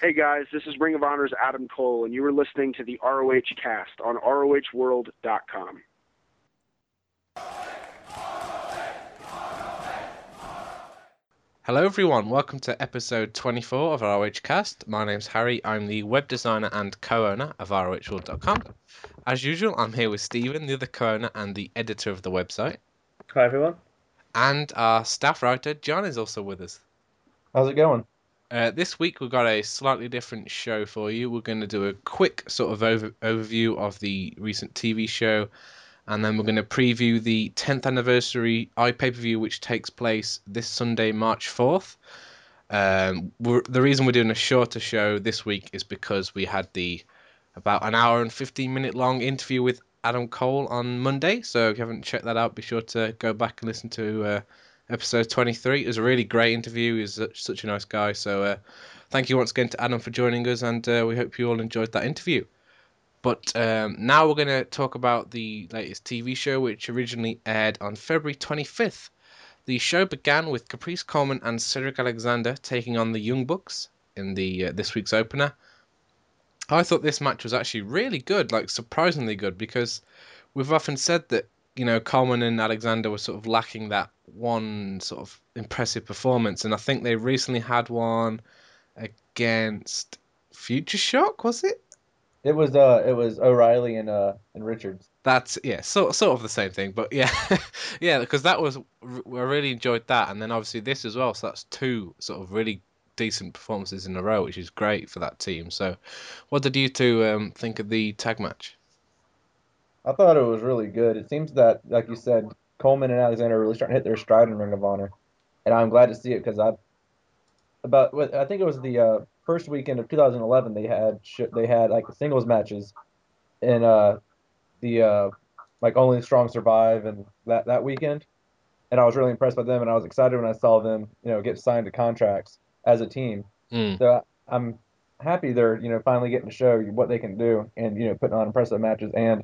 Hey guys, this is Ring of Honor's Adam Cole, and you are listening to the ROH cast on ROHWorld.com. Hello, everyone. Welcome to episode 24 of ROH Cast. My name's Harry. I'm the web designer and co owner of ROHworld.com. As usual, I'm here with Stephen, the other co owner and the editor of the website. Hi, everyone. And our staff writer, John, is also with us. How's it going? Uh, this week we've got a slightly different show for you. We're going to do a quick sort of over- overview of the recent TV show, and then we're going to preview the 10th anniversary iPay per view, which takes place this Sunday, March 4th. Um, the reason we're doing a shorter show this week is because we had the about an hour and 15 minute long interview with Adam Cole on Monday. So if you haven't checked that out, be sure to go back and listen to. Uh, episode 23. It was a really great interview. He's such a nice guy. So uh, thank you once again to Adam for joining us, and uh, we hope you all enjoyed that interview. But um, now we're going to talk about the latest TV show, which originally aired on February 25th. The show began with Caprice Coleman and Cedric Alexander taking on the Young Bucks in the uh, this week's opener. I thought this match was actually really good, like surprisingly good, because we've often said that you know Coleman and Alexander were sort of lacking that one sort of impressive performance, and I think they recently had one against Future Shock, was it? It was uh, it was O'Reilly and uh and Richards. That's yeah, sort sort of the same thing, but yeah, yeah, because that was I really enjoyed that, and then obviously this as well. So that's two sort of really decent performances in a row, which is great for that team. So, what did you two um, think of the tag match? I thought it was really good. It seems that, like you said, Coleman and Alexander are really starting to hit their stride in Ring of Honor, and I'm glad to see it because I about I think it was the uh, first weekend of 2011 they had they had like the singles matches in uh, the uh, like Only Strong Survive and that that weekend, and I was really impressed by them and I was excited when I saw them you know get signed to contracts as a team. Mm. So I'm happy they're you know finally getting to show what they can do and you know putting on impressive matches and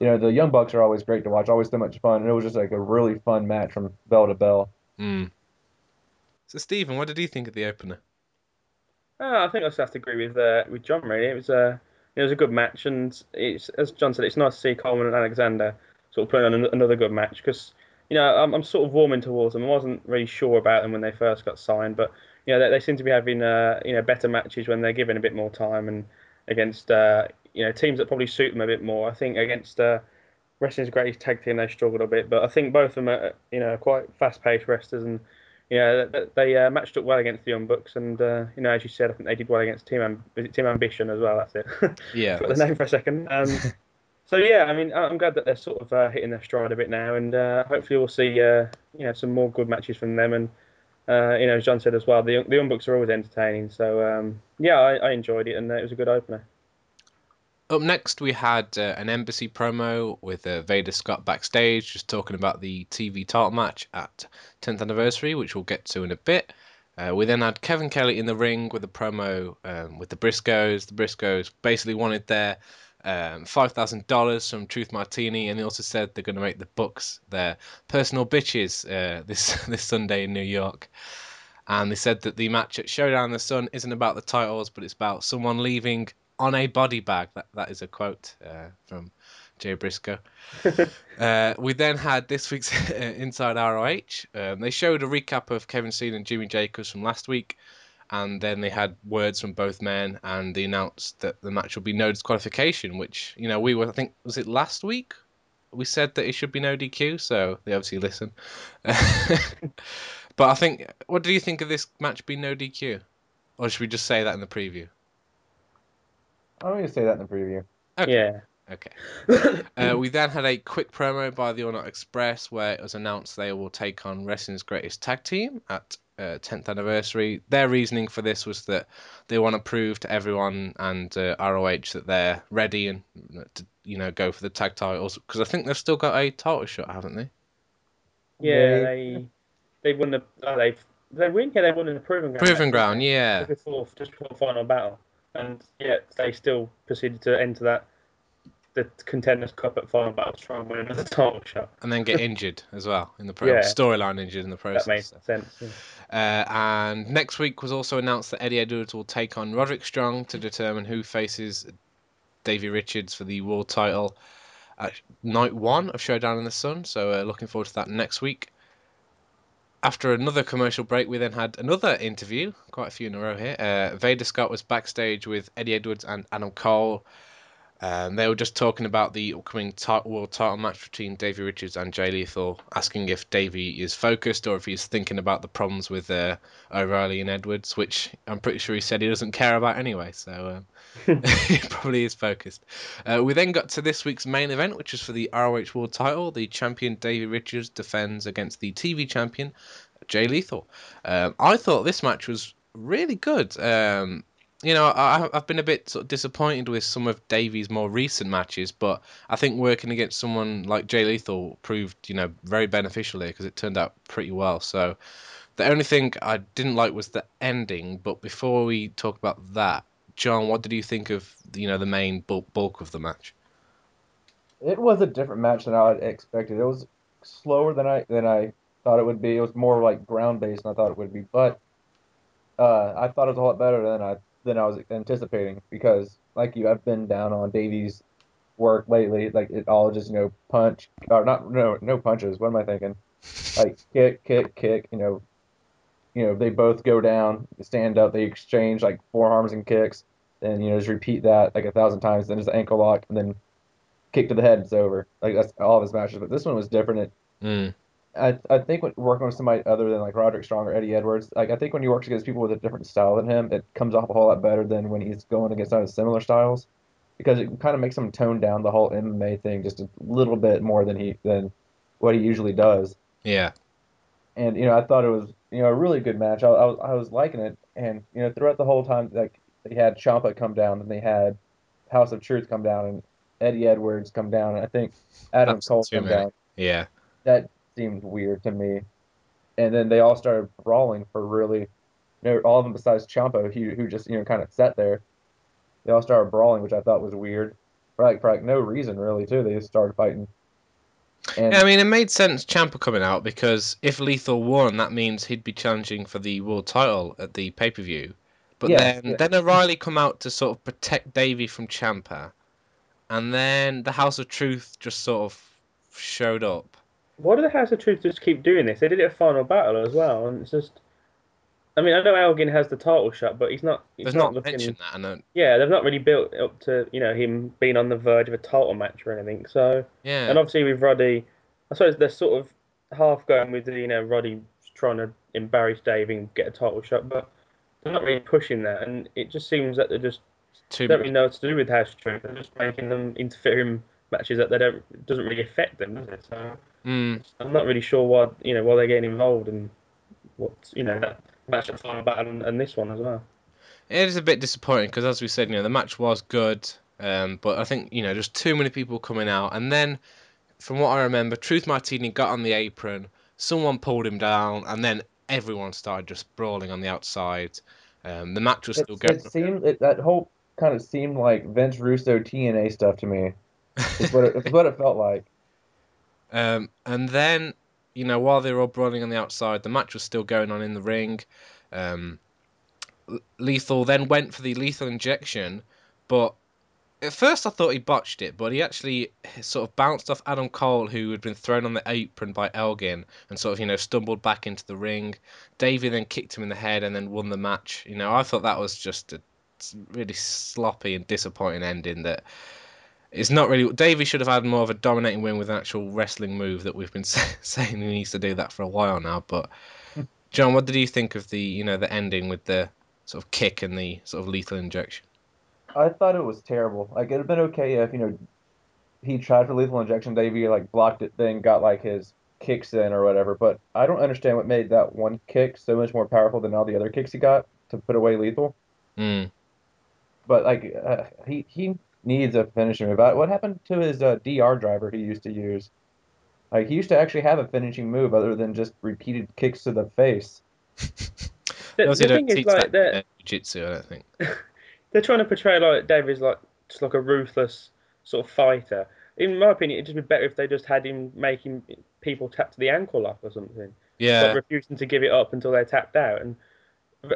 you know, the Young Bucks are always great to watch, always so much fun, and it was just like a really fun match from bell to bell. Mm. So, Stephen, what did you think of the opener? Oh, I think I just have to agree with uh, with John. Really, it was a it was a good match, and it's as John said, it's nice to see Coleman and Alexander sort of putting on another good match because you know I'm, I'm sort of warming towards them. I wasn't really sure about them when they first got signed, but you know they, they seem to be having uh, you know better matches when they're given a bit more time and against uh, you know teams that probably suit them a bit more. I think against uh, wrestling's greatest tag team they struggled a bit, but I think both of them are you know quite fast-paced wrestlers and. you know they uh, matched up well against the Young Bucks, and uh, you know, as you said, I think they did well against Team Am- Team Ambition as well. That's it. Yeah, Forgot the name for a second. Um, so yeah, I mean, I'm glad that they're sort of uh, hitting their stride a bit now, and uh, hopefully we'll see uh, you know some more good matches from them. And uh, you know, as John said as well, the the Young Bucks are always entertaining. So um, yeah, I, I enjoyed it, and it was a good opener. Up next, we had uh, an embassy promo with uh, Veda Scott backstage, just talking about the TV title match at 10th anniversary, which we'll get to in a bit. Uh, we then had Kevin Kelly in the ring with a promo um, with the Briscoes. The Briscoes basically wanted their um, $5,000 from Truth Martini, and they also said they're going to make the Bucks their personal bitches uh, this this Sunday in New York. And they said that the match at Showdown in the Sun isn't about the titles, but it's about someone leaving on a body bag. That that is a quote uh, from Jay Briscoe. uh, we then had this week's Inside ROH. Um, they showed a recap of Kevin Steen and Jimmy Jacobs from last week, and then they had words from both men, and they announced that the match will be no disqualification. Which you know we were, I think, was it last week? We said that it should be no DQ, so they obviously listen. but I think, what do you think of this match being no DQ, or should we just say that in the preview? I'm going to say that in the preview. Okay. Yeah. Okay. uh, we then had a quick promo by the All Night Express where it was announced they will take on wrestling's greatest tag team at uh, 10th anniversary. Their reasoning for this was that they want to prove to everyone and uh, ROH that they're ready and to you know go for the tag titles because I think they've still got a title shot, haven't they? Yeah, they they won the oh, they've they win yeah they won in the proving ground. Proving ground, yeah. Before just before final battle, and yet they still proceeded to enter that the contenders cup at final battle to try and win another title shot. and then get injured as well in the pro- Yeah. storyline injured in the process. That makes so. sense. yeah. Uh, and next week was also announced that Eddie Edwards will take on Roderick Strong to determine who faces Davey Richards for the world title at night one of Showdown in the Sun. So uh, looking forward to that next week. After another commercial break, we then had another interview, quite a few in a row here. Uh, Veda Scott was backstage with Eddie Edwards and Adam Cole. Um, they were just talking about the upcoming world title match between Davey Richards and Jay Lethal, asking if Davey is focused or if he's thinking about the problems with uh, O'Reilly and Edwards, which I'm pretty sure he said he doesn't care about anyway. So he probably is focused. Uh, we then got to this week's main event, which is for the ROH World Title. The champion Davey Richards defends against the TV champion Jay Lethal. Um, I thought this match was really good. Um, you know, I, I've been a bit sort of disappointed with some of Davey's more recent matches, but I think working against someone like Jay Lethal proved, you know, very beneficial here because it turned out pretty well. So the only thing I didn't like was the ending. But before we talk about that, John, what did you think of, you know, the main bulk, bulk of the match? It was a different match than I expected. It was slower than I than I thought it would be. It was more like ground based than I thought it would be. But uh, I thought it was a lot better than I than I was anticipating because, like you, I've been down on Davey's work lately. Like it all just you know punch or not no no punches. What am I thinking? Like kick kick kick. You know, you know they both go down, stand up, they exchange like forearms and kicks. Then you know just repeat that like a thousand times. Then just ankle lock, and then kick to the head. It's over. Like that's all of his matches. But this one was different. It, Mm. I I think when working with somebody other than like Roderick Strong or Eddie Edwards, like I think when he works against people with a different style than him, it comes off a whole lot better than when he's going against other similar styles, because it kind of makes him tone down the whole MMA thing just a little bit more than he than what he usually does. Yeah. And you know I thought it was you know a really good match. I, I was I was liking it, and you know throughout the whole time like they had Ciampa come down, and they had House of Truth come down, and Eddie Edwards come down, and I think Adam That's Cole come many. down Yeah. that seemed weird to me. And then they all started brawling for really, you know, all of them besides Ciampa, who who just you know kind of sat there. They all started brawling, which I thought was weird. For like for like no reason really too. They just started fighting. And Yeah, I mean, it made sense Ciampa coming out because if Lethal won, that means he'd be challenging for the world title at the pay per view. But Yeah, then, yeah. then O'Reilly come out to sort of protect Davey from Ciampa, and then the House of Truth just sort of showed up. Why do the House of Truth just keep doing this? They did it at Final Battle as well, and it's just. I mean, I know Elgin has the title shot, but he's not. He's There's not, not looking. mentioned that, and uh, Yeah, they've not really built up to you know him being on the verge of a title match or anything. So, yeah, and obviously with Roddy, I suppose they're sort of half going with you know Roddy trying to embarrass Dave and get a title shot, but they're not really pushing that, and it just seems that they're just too don't really know what to do with House of Truth. They're just making them interfering matches that they don't doesn't really affect them, does it? So. Mm, I'm not really sure why you know why they're getting involved and what you know that match at Final Battle and, and this one as well. it is a bit disappointing because, as we said, you know, the match was good, um, but I think you know just too many people coming out, and then from what I remember, Truth Martini got on the apron, someone pulled him down, and then everyone started just brawling on the outside. Um, the match was it, still going. it seemed it, that whole kind of seemed like Vince Russo TNA stuff to me. It's what it, it's what it felt like. Um, and then, you know, while they were all brawling on the outside, the match was still going on in the ring. Um, Lethal then went for the lethal injection, but at first I thought he botched it, but he actually sort of bounced off Adam Cole, who had been thrown on the apron by Elgin, and sort of, you know, stumbled back into the ring. Davey then kicked him in the head and then won the match. You know, I thought that was just a really sloppy and disappointing ending that it's not really. Davey should have had more of a dominating win with an actual wrestling move that we've been saying he needs to do that for a while now. But John, what did you think of the you know the ending with the sort of kick and the sort of lethal injection? I thought it was terrible. Like it'd have been okay if you know he tried for lethal injection, Davey like blocked it, then got like his kicks in or whatever. But I don't understand what made that one kick so much more powerful than all the other kicks he got to put away lethal. Mm. But like uh, he he needs a finishing move. Uh, What happened to his uh, DR driver he used to use? Like he used to actually have a finishing move other than just repeated kicks to the face. The, the don't thing is, like that they're jiu-jitsu, I don't think. they're trying to portray like David's like just like a ruthless sort of fighter. In my opinion, it'd just be better if they just had him making people tap to the ankle lock or something. Yeah. Stop refusing to give it up until they're tapped out. And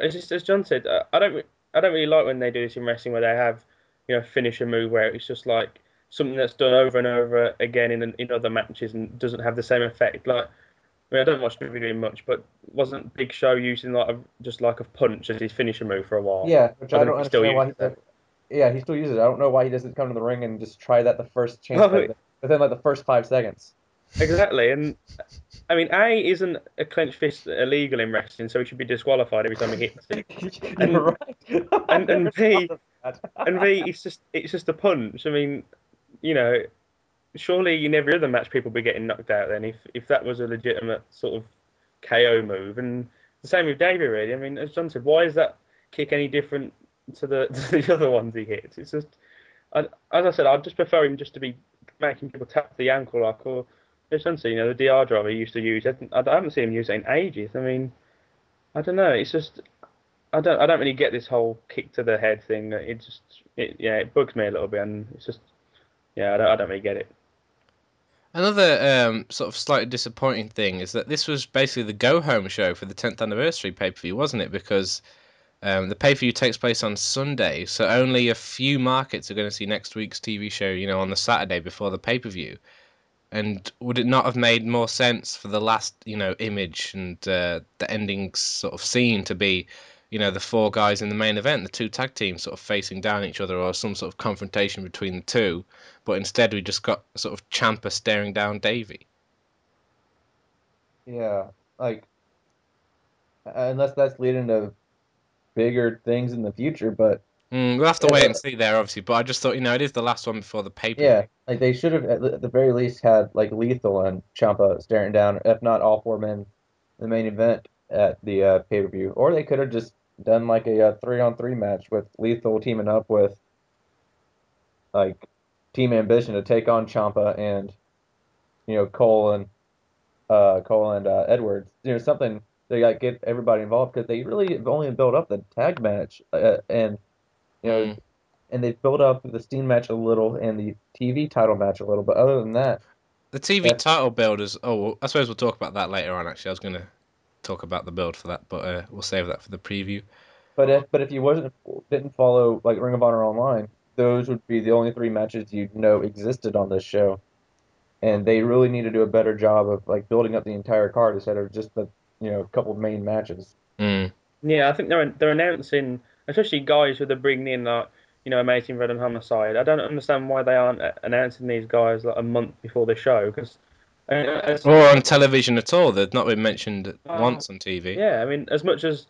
as, just, as John said, uh, I don't I don't really like when they do this in wrestling where they have you know finish a move where it's just like something that's done over and over again in in other matches and doesn't have the same effect. Like I mean, I don't watch WWE much, but wasn't Big Show using like a, just like a punch as his finisher move for a while? Yeah, which I, I don't understand why he does. Yeah, he still uses it. I don't know why he doesn't come to the ring and just try that the first chance, like, within like the first five seconds. Exactly, and I mean, A isn't a clenched fist illegal in wrestling, so he should be disqualified every time he hits it. And- You're right. And- and B- thought of that. And B, it's just it's just a punch. I mean, you know, surely in every other match people be getting knocked out. Then if if that was a legitimate sort of KO move, and the same with Davey really. I mean, as John said, why is that kick any different to the to the other ones he hits? It's just, I, as I said, I'd just prefer him just to be making people tap the ankle lock or. As John you know, the DR driver used to use. I, I haven't seen him use it in ages. I mean, I don't know. It's just I don't I don't really get this whole kick to the head thing. It just it, yeah it bugs me a little bit, and it's just yeah I don't I don't really get it. Another um, sort of slightly disappointing thing is that this was basically the go home show for the 10th anniversary pay per view, wasn't it? Because um, the pay per view takes place on Sunday, so only a few markets are going to see next week's TV show, you know, on the Saturday before the pay per view. And would it not have made more sense for the last, you know, image and uh, the ending sort of scene to be, you know, the four guys in the main event, the two tag teams sort of facing down each other, or some sort of confrontation between the two? But instead, we just got sort of Ciampa staring down Davey. Yeah, like unless that's leading to bigger things in the future, but Mm, we'll have to Yeah, wait and see there, obviously. But I just thought, you know, it is the last one before the pay per yeah, like they should have at the- very least had like Lethal and Ciampa staring down, if not all four men, in the main event at the uh, pay per view, or they could have just done like a, three on three match with Lethal teaming up with like Team Ambition to take on Ciampa and you know Cole and uh, Cole and uh, Edwards, you know something they got get everybody involved because they really have only built up the tag match uh, and you know Mm. and they built up the Steen match a little and the TV title match a little, but other than that, The TV Yeah. title build is. Oh, well, I suppose we'll talk about that later on. Actually, I was going to talk about the build for that, but uh, we'll save that for the preview. but if but if you wasn't didn't follow like Ring of Honor online, those would be the only three matches you'd know existed on this show, and they really need to do a better job of like building up the entire card instead of just the you know a couple of main matches. Mm. Yeah, I think they're they're announcing, especially guys who they're bringing in like you know Amazing Red and Homicide. I don't understand why they aren't uh, announcing these guys like a month before the show because. As, Or on television at all. They've not been mentioned Oh. once on TV. Yeah, I mean, as much as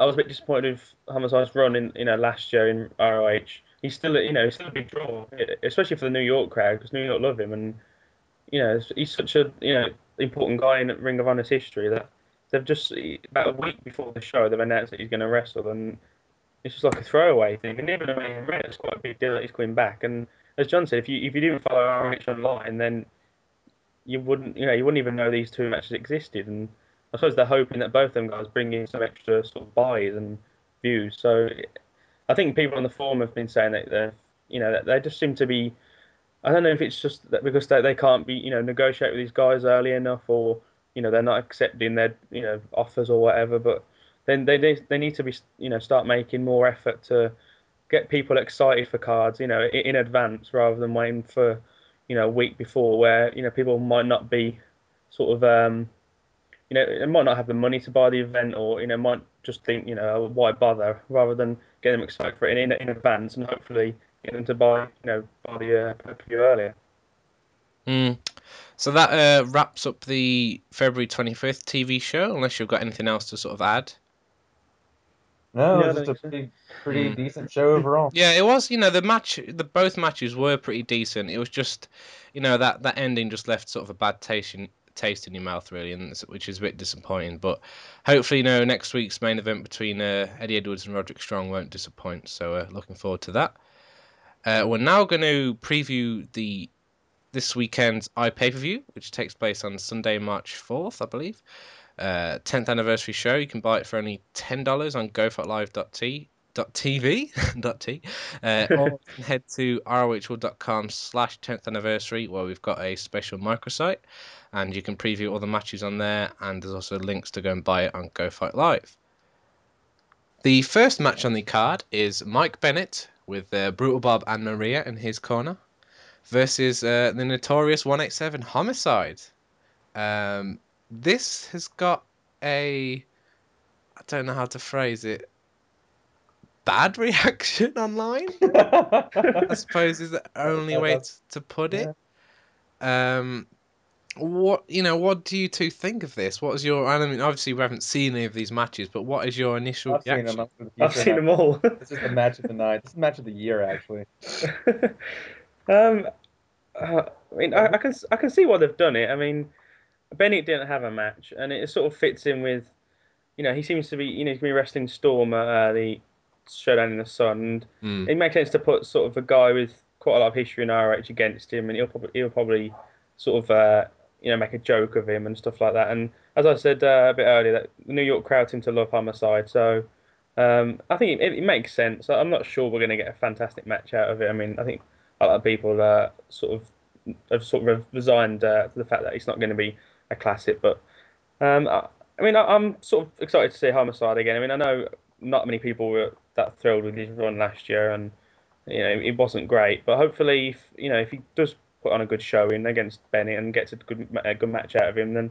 I was a bit disappointed with Homicide's run in, you know, last year in ROH, he's still, a- you know, he's still a big draw, especially for the New York crowd because New York love him, and you know, he's such a, you know, important guy in Ring of Honor's history that they've just about a week before the show they've announced that he's going to wrestle, and it's just like a throwaway thing. And even though it's quite a big deal that he's coming back, and as John said, if you if you didn't follow ROH online, then you wouldn't, you know, you wouldn't even know these two matches existed, and I suppose they're hoping that both of them guys bring in some extra sort of buys and views. So I think people on the forum have been saying that they're, you know, that they just seem to be. I don't know if it's just that because they, they can't be, you know, negotiate with these guys early enough, or you know, they're not accepting their, you know, offers or whatever. But then they they, they need to be, you know, start making more effort to get people excited for cards, you know, in, in advance rather than waiting for, you know, a week before where you know people might not be sort of um, you know, they might not have the money to buy the event, or you know, might just think, you know, why bother, rather than get them excited for it in, in advance and hopefully get them to buy, you know, buy the uh, pay-per-view earlier. Mm. So that uh, wraps up the February 25th TV show, unless you've got anything else to sort of add. No, Yeah, I it's just a pretty pretty Hmm. decent show overall. Yeah, it was. You know, the match, the both matches were pretty decent. It was just, you know, that that ending just left sort of a bad taste in taste in your mouth, really, and which is a bit disappointing. But hopefully, you know, next week's main event between uh, Eddie Edwards and Roderick Strong won't disappoint. So, uh, looking forward to that. Uh, we're now going to preview the this weekend's iPay per view, which takes place on Sunday, March 4th, I believe. Uh, 10th anniversary show. You can buy it for only $10 on gofightlive.tv. TV, .t, uh, or head to rohworld.com slash 10th anniversary where we've got a special microsite and you can preview all the matches on there and there's also links to go and buy it on Go Fight Live. The first match on the card is Mike Bennett with uh, Brutal Bob and Maria in his corner versus uh, the notorious 187 Homicide. Um, this has got a I don't know how to phrase it. Bad reaction online, I suppose, is the only way to, to put it. Um, what you know, what do you two think of this? What is your? I mean, obviously we haven't seen any of these matches, but what is your initial I've seen reaction? them. I'm I've seen them all. This is the match of the night. This is the match of the year, actually. um, uh, I mean, I, I can I can see why they've done it. I mean, Bennett didn't have a match, and it sort of fits in with, you know, he seems to be, you know, he's been wrestling Storm at uh, the Showdown in the Sun, and Mm. it makes sense to put sort of a guy with quite a lot of history in ROH against him, and he'll probably he'll probably sort of uh, you know make a joke of him and stuff like that. And as I said uh, a bit earlier, that the New York crowd seem to love Homicide, so um, I think it, it makes sense. I'm not sure we're going to get a fantastic match out of it. I mean, I think a lot of people uh, sort of have sort of resigned uh, to the fact that it's not going to be a classic, but um, I, I mean, I, I'm sort of excited to see Homicide again. I mean, I know not many people were that thrilled with his run last year, and you know it wasn't great. But hopefully, if, you know, if he does put on a good showing against Bennett and gets a good a good match out of him, then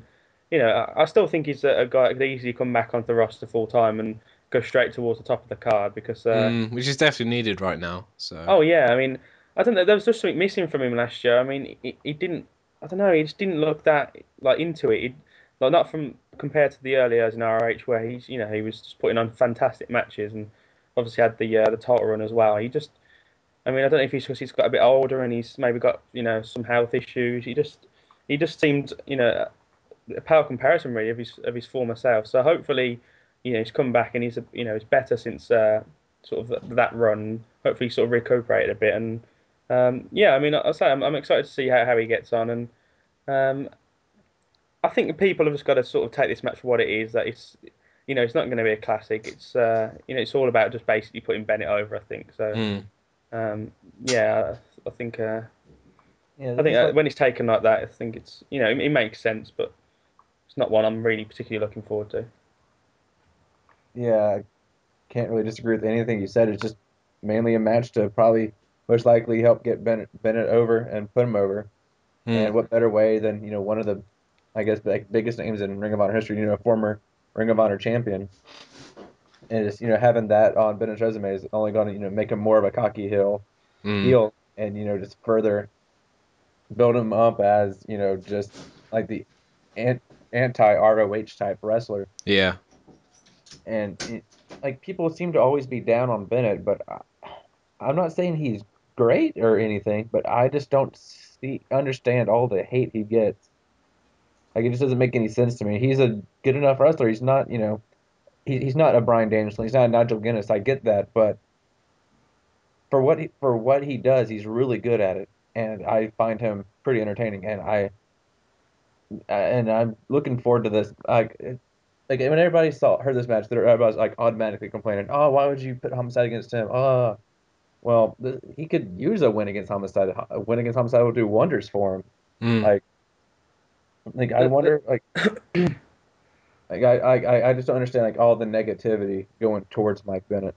you know I, I still think he's a, a guy that could easily come back onto the roster full time and go straight towards the top of the card because. Uh, Mm, which is definitely needed right now. So Oh yeah, I mean, I don't know. There was just something missing from him last year. I mean, he, he didn't. I don't know. He just didn't look that like into it. He, like not from compared to the early years in ROH where he's you know he was just putting on fantastic matches and obviously had the uh, the title run as well. He just. I mean, I don't know if he's because he's got a bit older and he's maybe got you know some health issues. He just he just seemed you know a power comparison really of his of his former self. So hopefully, you know, he's come back and he's you know he's better since uh, sort of that run. Hopefully, sort of recuperated a bit and um, yeah, I mean, I say I'm, I'm excited to see how, how he gets on and um, I think people have just got to sort of take this match for what it is. That it's you know it's not going to be a classic. It's uh, you know it's all about just basically putting Bennett over. I think so. mm. Um, yeah, I, I think uh, Yeah, I think uh, like- when it's taken like that, I think it's you know it, it makes sense, but it's not one I'm really particularly looking forward to. yeah, I can't really disagree with anything you said. It's just mainly a match to probably most likely help get Bennett Bennett over and put him over. Mm. And what better way than you know one of the, I guess, like, biggest names in Ring of Honor history. You know, a former Ring of Honor champion. And just you know having that on Bennett's resume is only going to you know make him more of a cocky heel Mm. heel, and you know just further build him up as you know just like the anti ROH type wrestler. Yeah. and it, like people seem to always be down on Bennett, but I, I'm not saying he's great or anything, but I just don't see understand all the hate he gets. Like it just doesn't make any sense to me. He's a good enough wrestler. He's not, you know, he, he's not a Bryan Danielson. He's not a Nigel McGuinness. I get that, but for what he, for what he does, he's really good at it, and I find him pretty entertaining. And I and I'm looking forward to this. Like like when everybody saw heard this match, everybody was like automatically complaining, "Oh, why would you put Homicide against him?" Oh, well, th- he could use a win against Homicide. A win against Homicide will do wonders for him. Mm. Like, like I wonder, like, like I, I, I just don't understand like all the negativity going towards Mike Bennett.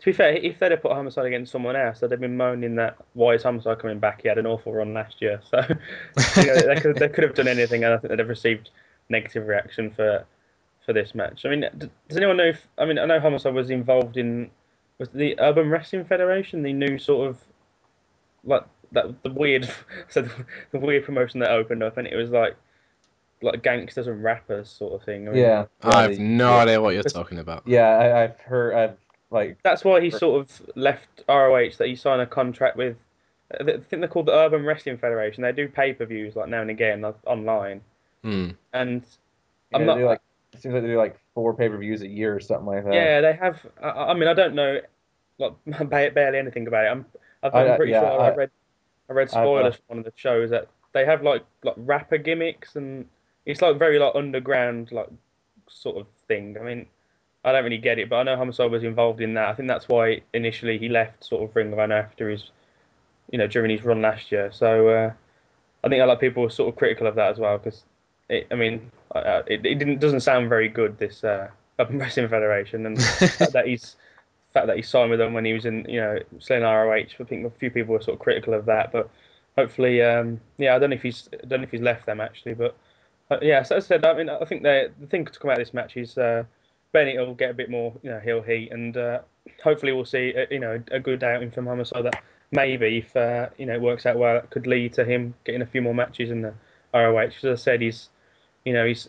To be fair, if they'd have put Homicide against someone else, they'd have been moaning that why is Homicide coming back? He had an awful run last year, so you know, they could they could have done anything, and I think they'd have received negative reaction for for this match. I mean, does anyone know if I mean I know Homicide was involved in was the Urban Wrestling Federation, the new sort of like that the weird so the weird promotion that opened up, and it was like like gangsters and rappers sort of thing. I mean, Yeah, I have no yeah, idea what you're talking about. Yeah, I, I've heard. I've like That's why he sort of left ROH. That he signed a contract with. I think they're called the Urban Wrestling Federation. They do pay per views like now and again like, online. Mm. And I'm know, not like it seems like they do like four pay per views a year or something like that. yeah, they have. I, I mean, I don't know like barely anything about it. I'm, I'm I- pretty yeah, sure I, I- read I read spoilers from one of the shows that they have like like rapper gimmicks and it's like very like underground like sort of thing. I mean, I don't really get it, but I know Homicide was involved in that. I think that's why initially he left sort of Ring of Honor after his, you know, during his run last year. So uh, I think a lot of people were sort of critical of that as well because, I mean, uh, it, it didn't doesn't sound very good this uh, Urban Wrestling Federation and that he's fact that he signed with them when he was in, you know, in ROH. I think a few people were sort of critical of that, but hopefully, um, yeah, I don't know if he's, I don't know if he's left them actually, but uh, yeah. So as I said, I mean, I think the the thing to come out of this match is uh, Bennett will get a bit more, you know, heel heat, and uh, hopefully we'll see, a, you know, a good outing from him so that maybe if uh, you know it works out well, it could lead to him getting a few more matches in the ROH. As I said, he's, you know, he's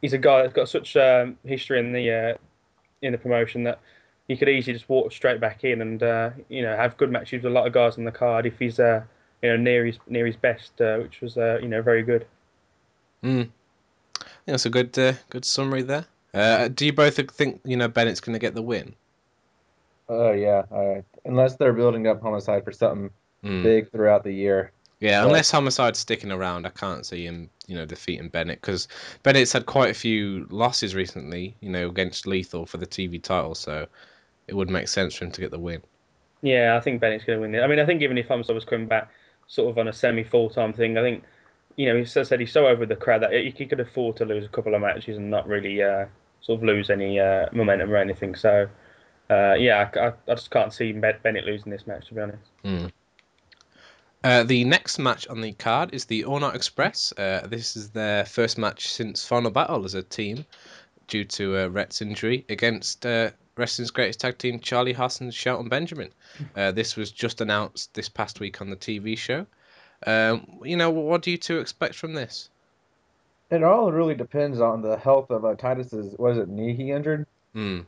he's a guy that's got such um, history in the uh, in the promotion that he could easily just walk straight back in and uh, you know have good matches with a lot of guys on the card if he's uh, you know near his near his best, uh, which was uh, you know very good. Mm. I think that's a good uh, good summary there. Uh, do you both think you know Bennett's going to get the win? Oh yeah, unless they're building up homicide for something mm. big throughout the year. Yeah, but... unless homicide's sticking around, I can't see him you know defeating Bennett because Bennett's had quite a few losses recently. You know against Lethal for the TV title, so it would make sense for him to get the win. Yeah, I think Bennett's going to win it. I mean, I think even if Homicide was coming back sort of on a semi full time thing, I think, you know, he said he's so over the crowd that he could afford to lose a couple of matches and not really uh, sort of lose any uh, momentum or anything. So, uh, yeah, I, I, just can't see Bennett losing this match, to be honest. Mm. Uh, the next match on the card is the All Night Express. Uh, this is their first match since Final Battle as a team due to uh, Rhett's injury against uh, wrestling's greatest tag team, Charlie Haas and Shelton Benjamin. Uh, this was just announced this past week on the TV show. Um, you know, what do you two expect from this? It all really depends on the health of uh, Titus's. Was it knee he injured? Hmm.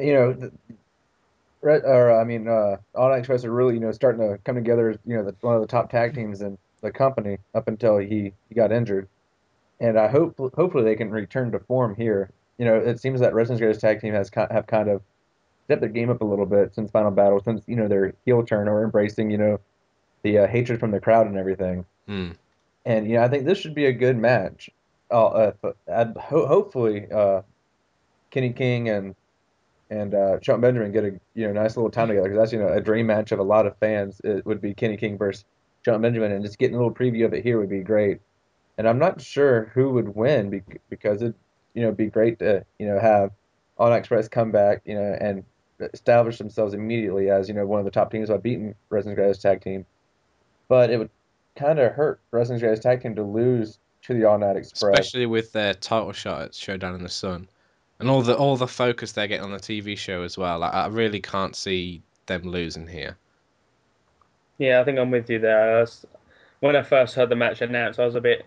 You know, the, or I mean, uh, All Night Express are really you know starting to come together. as You know, the, one of the top tag teams in the company up until he, he got injured, and I hope hopefully they can return to form here you know, it seems that Wrestling's Greatest Tag Team has have kind of stepped their game up a little bit since Final Battle, since you know their heel turn or embracing you know the uh, hatred from the crowd and everything. Mm. And you know, I think this should be a good match. Uh, uh, ho- hopefully, uh, Kenny King and and uh, Benjamin get a you know nice little time together because that's you know a dream match of a lot of fans. It would be Kenny King versus Sean Benjamin, and just getting a little preview of it here would be great. And I'm not sure who would win because it you know, be great to, you know, have On Express come back, you know, and establish themselves immediately as, you know, one of the top teams by beating Wrestling's Greatest Tag Team. But it would kind of hurt Wrestling's Greatest Tag Team to lose to the All Night Express. Especially with their title shot at Showdown in the Sun. And all the all the focus they're getting on the TV show as well. Like, I really can't see them losing here. Yeah, I think I'm with you there. I was, when I first heard the match announced, I was a bit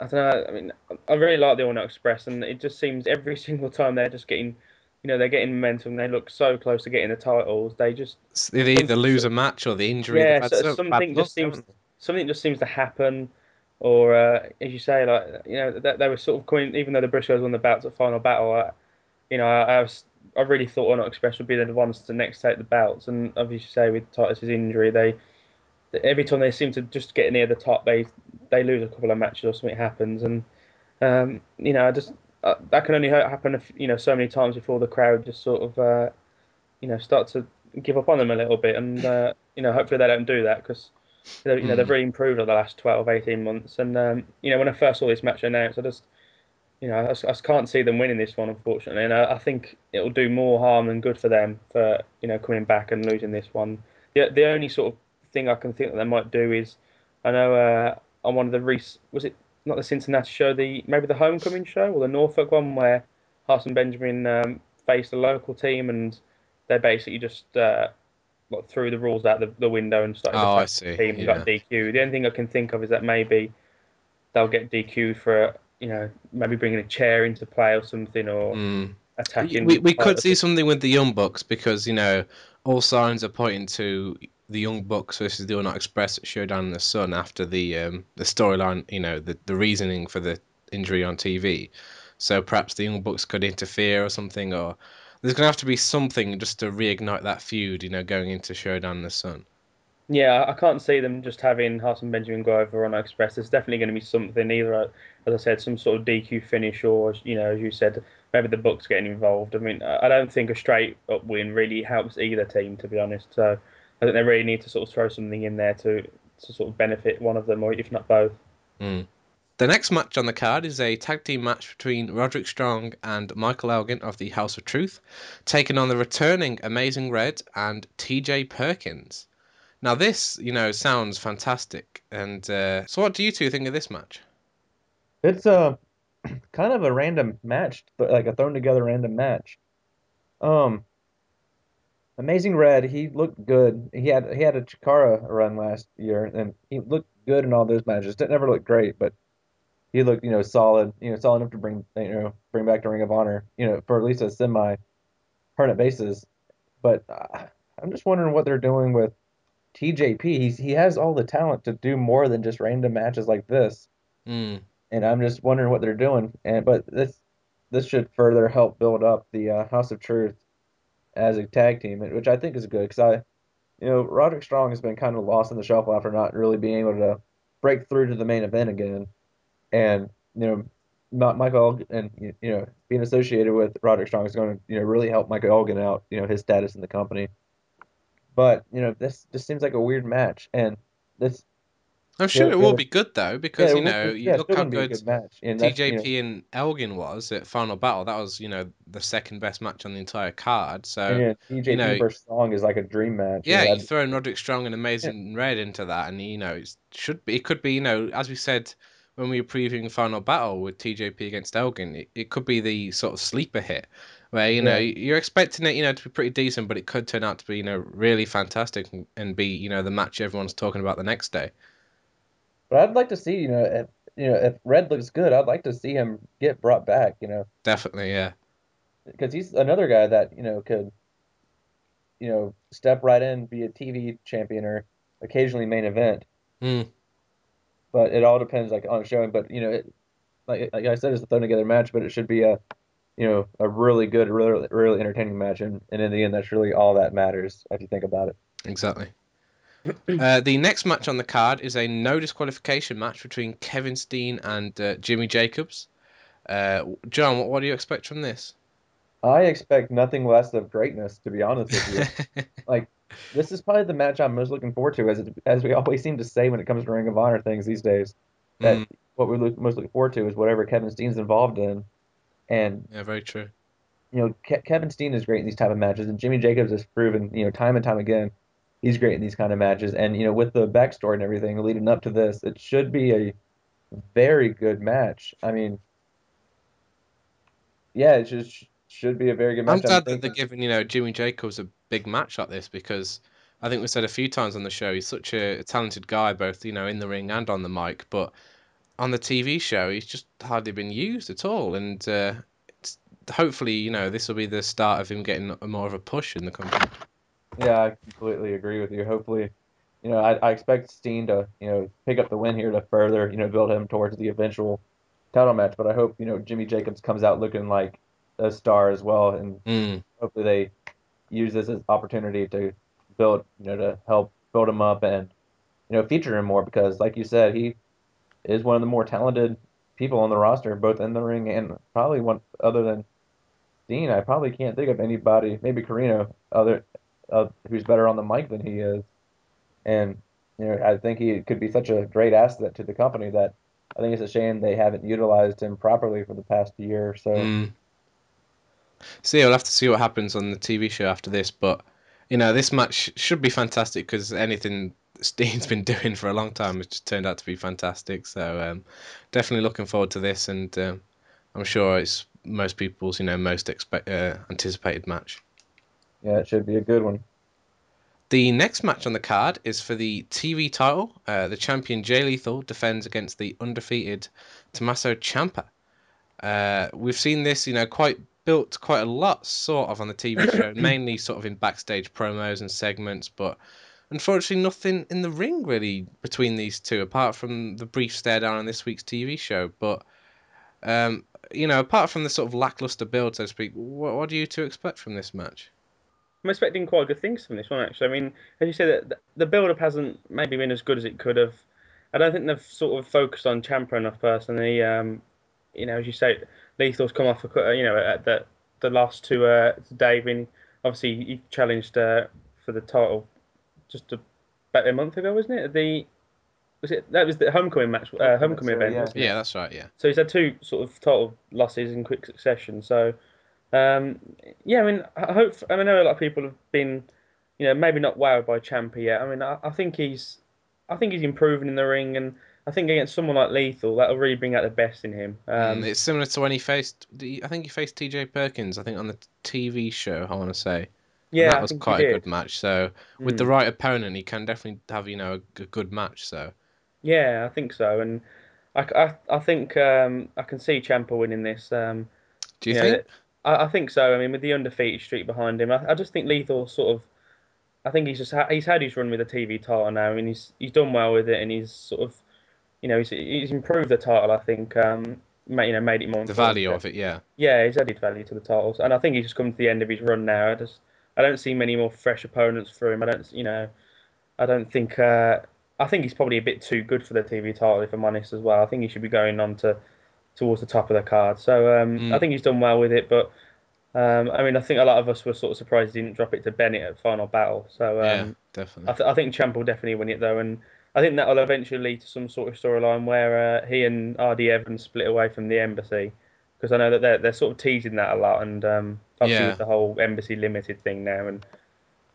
I don't know. I mean, I really like the All Night Express, and it just seems every single time they're just getting, you know, they're getting momentum. They look so close to getting the titles. They just they either lose a match or the injury. Yeah, so something just seems something just seems to happen, or uh, as you say, like you know, they, they were sort of coming. Even though the Briscoes won the belts at Final Battle, I, you know, I, I, was I really thought Night Express would be the ones to next take the belts, and obviously say with Titus's injury, they every time they seem to just get near the top, they they lose a couple of matches or something happens, and um, you know, I just uh, that can only happen, you know, so many times before the crowd just sort of, uh, you know, start to give up on them a little bit, and uh, you know, hopefully they don't do that because. You know, they've hmm. really improved over the last 12, 18 months. And, um, you know, when I first saw this match announced, I just, you know, I, I can't see them winning this one, unfortunately. And I, I think it'll do more harm than good for them for, you know, coming back and losing this one. The, the only sort of thing I can think that they might do is, I know uh, on one of the Reese was it not the Cincinnati show, the maybe the Homecoming show or the Norfolk one where Haas and Benjamin um, faced a local team and they basically just uh, threw the rules out the, the window and started oh, I see. the team yeah. got DQ. The only thing I can think of is that maybe they'll get DQ'd for you know maybe bringing a chair into play or something or. Mm. Attacking we, we could see something with the Young Bucks because you know all signs are pointing to the Young Bucks versus the All Night Express at Showdown in the Sun after the um, the storyline, you know, the the reasoning for the injury on TV. So perhaps the Young Bucks could interfere or something, or there's gonna have to be something just to reignite that feud, you know, going into Showdown in the Sun. Yeah, I can't see them just having Haas and Benjamin go over on Express. There's definitely going to be something, either, as I said, some sort of DQ finish, or you know, as you said, maybe the Bucks getting involved. I mean, I don't think a straight up win really helps either team, to be honest. So I think they really need to sort of throw something in there to to sort of benefit one of them, or if not both. Mm. The next match on the card is a tag team match between Roderick Strong and Michael Elgin of the House of Truth, taking on the returning Amazing Red and TJ Perkins. Now, this, you know, sounds fantastic. And uh, so, what do you two think of this match? It's a kind of a random match, but like a thrown together random match. Um, Amazing Red, he looked good. He had he had a Chikara run last year, and he looked good in all those matches. Didn't never look great, but he looked you know solid. You know, solid enough to bring you know bring back to Ring of Honor. You know, for at least a semi permanent basis. But uh, I'm just wondering what they're doing with TJP. He's he has all the talent to do more than just random matches like this. Mm. And I'm just wondering what they're doing. And but this this should further help build up the uh, House of Truth as a tag team, which I think is good because I, you know, Roderick Strong has been kind of lost in the shuffle after not really being able to break through to the main event again, and you know, not Michael and you know being associated with Roderick Strong is going to you know really help Michael Elgin out, you know, his status in the company. But you know, this just seems like a weird match, and this oh, I'm sure Yeah, it will be good though, because yeah, you know, you yeah, look how gonna be a good good match. And that's, you know, and Elgin was at Final Battle. That was, you know, the second best match on the entire card. So yeah, TJP you know- versus Strong is like a dream match. you yeah, know, you throw Roderick Strong and Amazing Red into that, and you know, it should be. It could be, you know, as we said when we were previewing Final Battle with TJP against Elgin, it, it could be the sort of sleeper hit where you know Yeah. you're expecting it, you know, to be pretty decent, but it could turn out to be, you know, really fantastic and, and be, you know, the match everyone's talking about the next day. But I'd like to see, you know, if you know if Red looks good, I'd like to see him get brought back. You know, Definitely, yeah. because he's another guy that you know could, you know, step right in, be a TV champion or occasionally main event. Hmm. But it all depends like on showing. But you know, it, like like I said, it's a thrown together match, but it should be a, you know, a really good, really really entertaining match, and, and in the end, that's really all that matters if you think about it. Exactly. Uh, the next match on the card is a no disqualification match between Kevin Steen and uh, Jimmy Jacobs. Uh, John, what, what do you expect from this? I expect nothing less of greatness, to be honest with you. like this is probably the match I'm most looking forward to, as it, as we always seem to say when it comes to Ring of Honor things these days. That Mm, what we're look, most looking forward to is whatever Kevin Steen's involved in, and yeah, very true. you know Ke- Kevin Steen is great in these type of matches, and Jimmy Jacobs has proven you know time and time again he's great in these kind of matches. And you know with the backstory and everything leading up to this, it should be a very good match. I mean, yeah, it's just should be a very good match. I'm glad that they're giving you know Jimmy Jacobs a big match like this because I think we said a few times on the show he's such a, talented guy both you know in the ring and on the mic, but on the TV show he's just hardly been used at all, and uh, hopefully you know this will be the start of him getting more of a push in the company. Yeah, I completely agree with you. Hopefully, you know, I, I expect Steen to, you know, pick up the win here to further, you know, build him towards the eventual title match. But I hope, you know, Jimmy Jacobs comes out looking like a star as well, and Mm, hopefully they use this as opportunity to build, you know, to help build him up and, you know, feature him more because, like you said, he is one of the more talented people on the roster, both in the ring and probably one other than Dean. I probably can't think of anybody, maybe Corino, other uh, who's better on the mic than he is. And you know, I think he could be such a great asset to the company that I think it's a shame they haven't utilized him properly for the past year so. mm. See, we'll have to see what happens on the TV show after this, but you know this match should be fantastic because anything Steen's been doing for a long time has just turned out to be fantastic. So um, definitely looking forward to this, and um, I'm sure it's most people's you know most expect uh, anticipated match. Yeah, it should be a good one. The next match on the card is for the TV title. Uh, the champion Jay Lethal defends against the undefeated Tommaso Ciampa. Uh, we've seen this, you know, quite built quite a lot, sort of, on the TV show, mainly sort of in backstage promos and segments, but unfortunately, nothing in the ring really between these two, apart from the brief stare down on this week's TV show. But um, you know, apart from the sort of lackluster build, so to speak, what, what do you two expect from this match? I'm expecting quite good things from this one, actually. I mean, as you said, the- the build-up hasn't maybe been as good as it could have. I don't think they've sort of focused on Ciampa enough personally. Um, you know, as you say, Lethal's come off, a, you know, at the the last two uh, to Dave, obviously he challenged uh, for the title just about a month ago, wasn't it? The was it that was the homecoming match, uh, homecoming so, event. yeah. Yeah, that's right. Yeah. So he's had two sort of title losses in quick succession. So, um, yeah, I mean, I hope. I, mean, I know a lot of people have been, you know, maybe not wowed by Ciampa yet. I mean, I, I think he's, I think he's improving in the ring, and I think against someone like Lethal, that'll really bring out the best in him. Um, Mm, it's similar to when he faced. I think he faced T.J. Perkins. I think on the TV show. I want to say. And yeah, that I was think he quite a good match. So with the Mm. right opponent, he can definitely have you know a, good match. So Yeah, I think so, and I, I, I think um, I can see Ciampa winning this. Um, do you Yeah, think? I, I think so. I mean, with the undefeated streak behind him, I, I just think Lethal sort of. I think he's just ha- he's had his run with the TV title now, I and he's he's done well with it, and he's sort of, you know, he's he's improved the title. I think, um, you know, made it more. The value of it, yeah. Yeah, he's added value to the titles, and I think he's just come to the end of his run now. I just I don't see many more fresh opponents for him. I don't, you know, I don't think. Uh, I think he's probably a bit too good for the TV title, if I'm honest, as well. I think he should be going on to towards the top of the card. So um, Mm. I think he's done well with it, but um, I mean, I think a lot of us were sort of surprised he didn't drop it to Bennett at final battle. So um, yeah, I, definitely. th- I think Ciampa will definitely win it though, and I think that will eventually lead to some sort of storyline where uh, he and RD Evans split away from the embassy, because I know that they're they're sort of teasing that a lot, and um, obviously Yeah. with the whole embassy limited thing now, and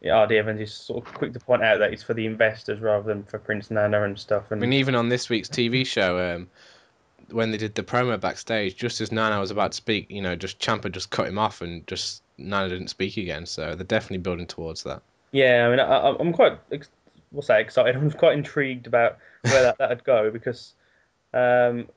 yeah, RD Evans is sort of quick to point out that it's for the investors rather than for Prince Nana and stuff. I And mean, even on this week's TV show, um, when they did the promo backstage, just as Nana was about to speak, you know, just Ciampa just cut him off and just Nana didn't speak again. So they're definitely building towards that. Yeah, I mean, I, I- I'm quite, what's that, excited. I'm quite intrigued about where that that'd go because, um,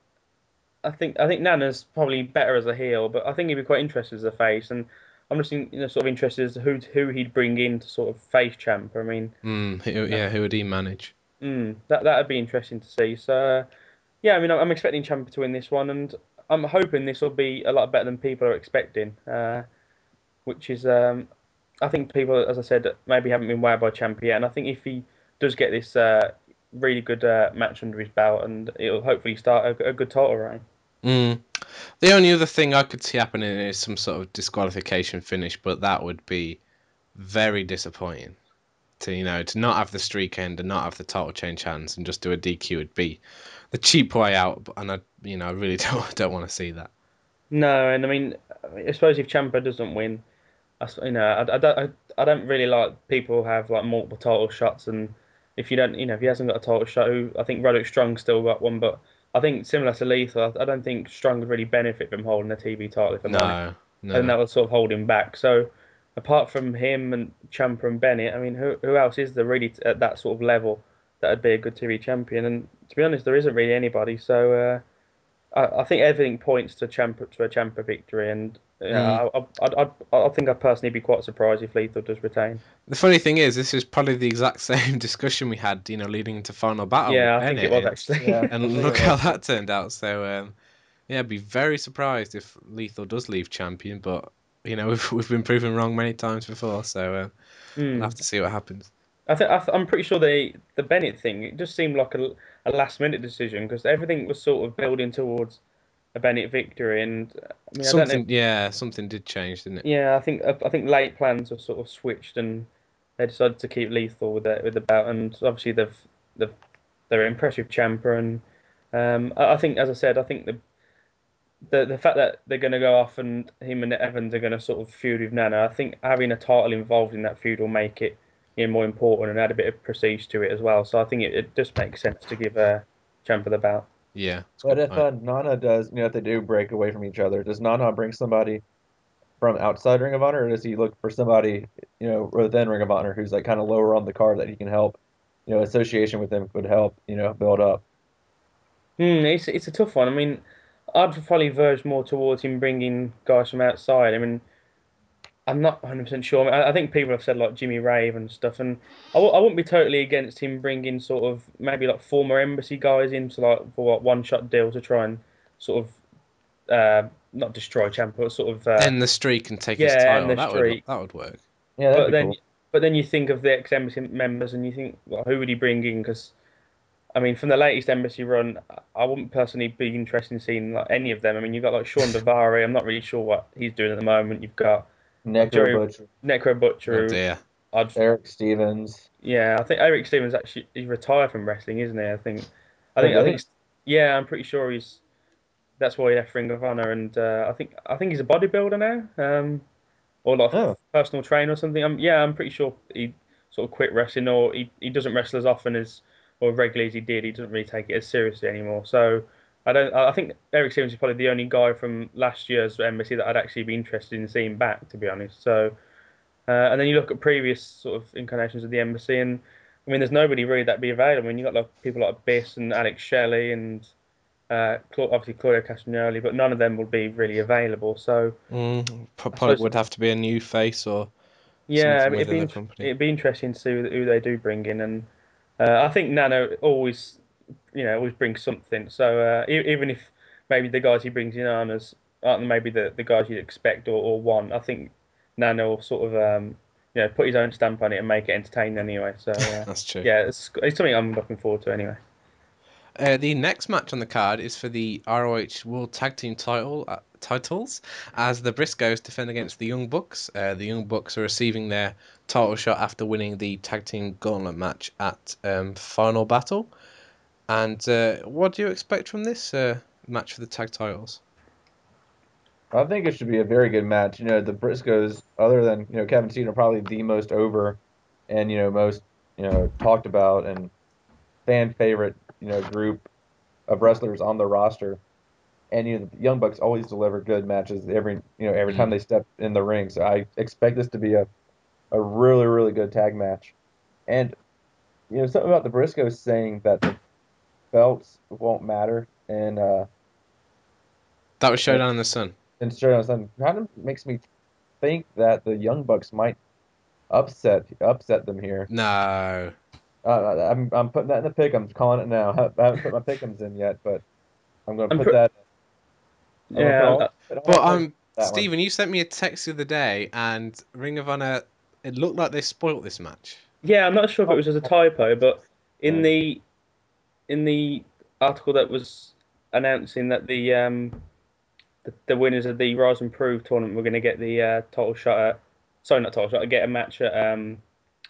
I think I think Nana's probably better as a heel, but I think he'd be quite interested as a face, and I'm just you know, sort of interested as to who who he'd bring in to sort of face champ. I mean, Mm, who, yeah, who would he manage? mm, that that'd be interesting to see. So, yeah, I mean, I'm expecting Ciampa to win this one, and I'm hoping this will be a lot better than people are expecting. Uh, which is, um, I think people, as I said, maybe haven't been wowed by Ciampa yet, and I think if he does get this uh, really good uh, match under his belt, and it'll hopefully start a, a good title reign. Mm. The only other thing I could see happening is some sort of disqualification finish, but that would be very disappointing. To you know, to not have the streak end and not have the title change hands and just do a DQ would be the cheap way out. And I, you know, I really don't don't want to see that. No, and I mean, I suppose if Ciampa doesn't win, I, you know, I, I don't, I, I don't really like people who have like multiple title shots, and if you don't, you know, if he hasn't got a title shot, I think Roderick Strong still got one, but I think similar to Lethal, I, don't think Strong would really benefit from holding the TV title if I'm honest. No, and that would sort of hold him back. So, apart from him and Ciampa and Bennett, I mean, who who else is there really t- at that sort of level that would be a good TV champion? And to be honest, there isn't really anybody. So, uh, I, I think everything points to Ciampa to a Ciampa victory, and you know, I, I, I, I think I'd personally be quite surprised if Lethal does retain. The funny thing is, this is probably the exact same discussion we had, you know, leading into final battle. yeah, I think Bennett, it was and- actually. Yeah. And look how that turned out. So, um, yeah, I'd be very surprised if Lethal does leave champion, but you know, we've we've been proven wrong many times before, so uh, Hmm. we'll have to see what happens. I think I th- I'm pretty sure the the Bennett thing it just seemed like a, a last minute decision because everything was sort of building towards a Bennett victory, and I mean, I don't know. Yeah, something did change, didn't it? Yeah, I think I think late plans were sort of switched, and they decided to keep Lethal with the with the belt, and obviously they've they've they're impressive Ciampa, and um, I, think as I said, I think the the the fact that they're going to go off and him and Evans are going to sort of feud with Nana, I think having a title involved in that feud will make it you know, more important and add a bit of prestige to it as well. So I think it, it just makes sense to give uh, Ciampa the belt. Yeah. it's a But if uh, Nana does, you know, if they do break away from each other, does Nana bring somebody from outside Ring of Honor, or does he look for somebody, you know, within Ring of Honor who's like kind of lower on the card that he can help? You know, association with them would help, you know, build up. Hmm, it's it's a tough one. I mean, I'd probably verge more towards him bringing guys from outside. I mean, I'm not 100% sure. I, I think people have said like Jimmy Rave and stuff, and I w- I wouldn't be totally against him bringing sort of maybe like former embassy guys into like for like one shot deal to try and sort of uh, not destroy Ciampa, but sort of uh, End the streak and take his yeah, title. end the that streak. would that would work. Yeah, that'd but be then cool. but then you think of the ex embassy members and you think well, who would he bring in? Because I mean, from the latest Embassy run, I wouldn't personally be interested in seeing like, any of them. I mean, you've got like Shawn Daivari. I'm not really sure what he's doing at the moment. You've got Necro Jerry- Butcher, Necro Butcher. Oh dear. I'd, Eric Stevens. yeah, I think Eric Stevens actually he's retired from wrestling, isn't he? I think. I Oh, think. I really? think. Yeah, I'm pretty sure he's. That's why he left Ring of Honor, and uh, I think I think he's a bodybuilder now, um, or like Oh. personal trainer or something. Um, yeah, I'm pretty sure he sort of quit wrestling, or he, he doesn't wrestle as often as or regularly as he did. He doesn't really take it as seriously anymore. So I don't. I think Eric Stevens is probably the only guy from last year's embassy that I'd actually be interested in seeing back, to be honest. So, uh, and then you look at previous sort of incarnations of the embassy, and I mean, there's nobody really that would be available. I mean, you got like people like Biss and Alex Shelley and uh, obviously Claudio Castagnoli, but none of them will be really available. So Mm, probably would have to be a new face or yeah, something it'd be the company. it'd be interesting to see who, who they do bring in, and uh, I think Nana always, you know, always brings something. So uh, even if maybe the guys he brings in aren't as aren't maybe the, the guys you'd expect or, or want, I think Nana will sort of um, you know put his own stamp on it and make it entertaining anyway. So uh, That's true. yeah, it's, it's something I'm looking forward to anyway. Uh, the next match on the card is for the ROH World Tag Team title uh, titles, as the Briscoes defend against the Young Bucks. Uh, the Young Bucks are receiving their title shot after winning the Tag Team Gauntlet match at um, Final Battle. And uh, what do you expect from this uh, match for the tag titles? I think it should be a very good match. You know, the Briscoes, other than you know Kevin Steen, are probably the most over, and you know most you know talked about and fan favorite you know group of wrestlers on the roster. And you know the Young Bucks always deliver good matches every you know every time they step in the ring. So I expect this to be a a really really good tag match. And you know something about the Briscoes saying that the belts won't matter and uh That was Showdown in the Sun. and straight on Sun kind of makes me think that the Young Bucks might upset upset them here. No. Uh, I'm I'm putting that in the pick. I'm calling it now. I haven't put my pick'ems in yet, but I'm going to put pre- that. I'm gonna Yeah, put all- I'm- put But um, that one. Stephen, you sent me a text the other day, and Ring of Honor. It looked like they spoilt this match. Yeah, I'm not sure if it was just a typo, but in the in the article that was announcing that the um the, the winners of the Rise and Prove tournament were going to get the uh, title shot at sorry not title shot, get a match at um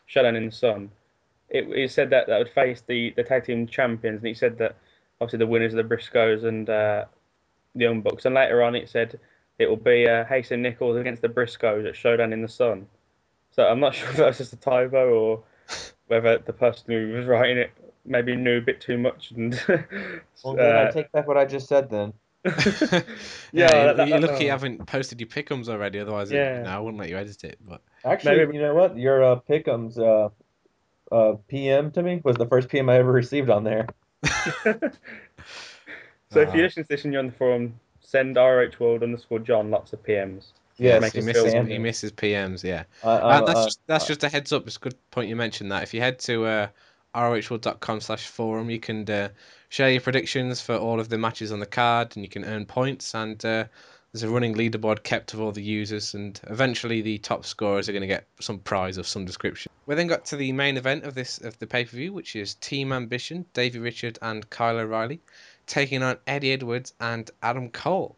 Showdown in the Sun. It, it said that that would face the the tag team champions, and he said that obviously the winners of the Briscoes and uh, the Young Bucks, and later on it said it will be uh, Hayes and Nichols against the Briscoes at Showdown in the Sun. So I'm not sure if that's just a typo or whether the person who was writing it maybe knew a bit too much and Well, then I uh, take back what I just said. Then yeah, Yeah, that- that- you're lucky you haven't posted your pickums already. Otherwise, it- Yeah. no, I wouldn't let you edit it. But actually, Maybe- you know what? Your uh, pick'ems uh, uh, PM to me was the first PM I ever received on there. so if Ah. you listen to this and you're on the forum, send RH World underscore John lots of PMs. Yeah, he misses, feel he misses PMs. Yeah, I, Uh, I'm, that's uh, just that's just a heads up. It's a good point you mentioned that. If you head to uh, rohworld.com slash forum, you can uh, share your predictions for all of the matches on the card, and you can earn points. And uh, there's a running leaderboard kept of all the users, and eventually the top scorers are going to get some prize of some description. We then got to the main event of this of the pay per view, which is Team Ambition, Davey Richard and Kyle O'Reilly, taking on Eddie Edwards and Adam Cole.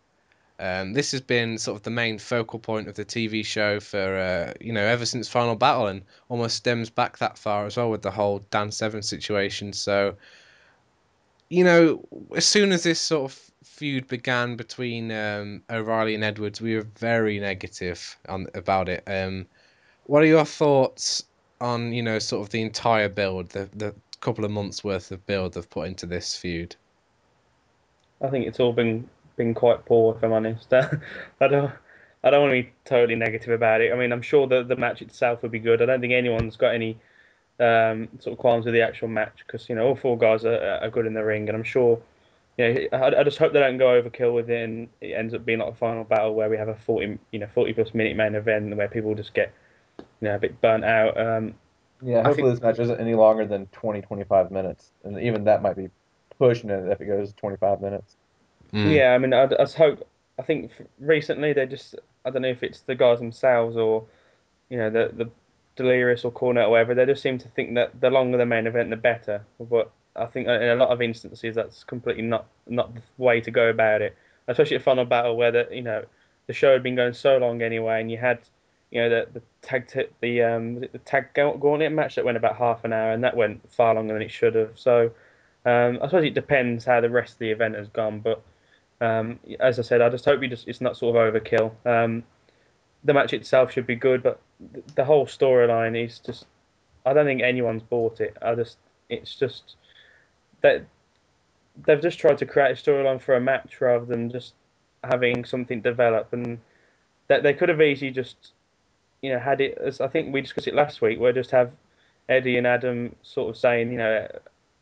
Um, this has been sort of the main focal point of the TV show for uh, you know ever since Final Battle, and almost stems back that far as well with the whole Dan Severn situation. So, you know, as soon as this sort of feud began between um, O'Reilly and Edwards, we were very negative on about it. Um, what are your thoughts on you know sort of the entire build, the the couple of months worth of build they've put into this feud? I think it's all been been quite poor, if I'm honest. I don't I don't want to be totally negative about it. I mean, I'm sure that the match itself would be good. I don't think anyone's got any um, sort of qualms with the actual match because you know all four guys are, are good in the ring, and I'm sure. You know, I, I just hope they don't go overkill with it, and it ends up being like a final battle where we have a 40, you know, 40 plus minute main event where people just get, you know, a bit burnt out. Um, yeah, hopefully think- this match isn't any longer than 20, 25 minutes, and even that might be pushing it if it goes 25 minutes. Mm. Yeah, I mean, I, I hope. I think recently they just. I don't know if it's the guys themselves or, you know, the the Delirious or Cornette or whatever. They just seem to think that the longer the main event, the better. But I think in a lot of instances that's completely not not the way to go about it. Especially a final battle where the you know the show had been going so long anyway, and you had you know the the tag t- the um the tag gauntlet match that went about half an hour, and that went far longer than it should have. So um, I suppose it depends how the rest of the event has gone, but um, as I said, I just hope just it's not sort of overkill. Um, the match itself should be good, but the whole storyline is just I don't think anyone's bought it. I just it's just that they've just tried to create a storyline for a match rather than just having something develop, and that they could have easily just you know had it as I think we discussed it last week, where just have Eddie and Adam sort of saying you know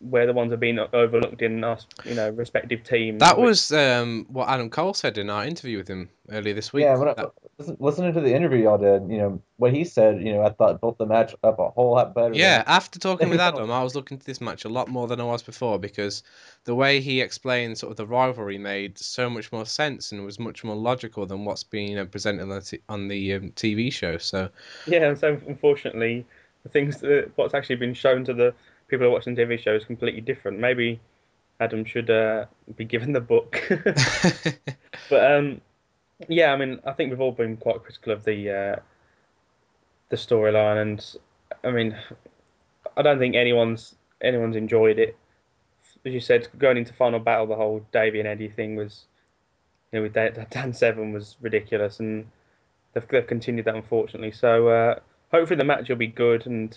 where the ones have been overlooked in our you know respective teams. That was um, what Adam Cole said in our interview with him earlier this week. Yeah, when I, That- listening to the interview y'all did, you know what he said. You know, I thought built the match up a whole lot better. than- Yeah, after talking with Adam, I was looking to this match a lot more than I was before because the way he explained sort of the rivalry made so much more sense and was much more logical than what's being uh, presented on the, t- on the um, TV show. So Yeah, and so unfortunately, the things that what's actually been shown to the people who are watching TV shows completely different. Maybe Adam should uh, be given the book. but um, yeah, I mean, I think we've all been quite critical of the uh, the storyline, and I mean, I don't think anyone's anyone's enjoyed it. As you said, going into final battle, the whole Davy and Eddie thing was, you know, with Dan, Dan Severn was ridiculous, and they've, they've continued that unfortunately. So uh, hopefully the match will be good, and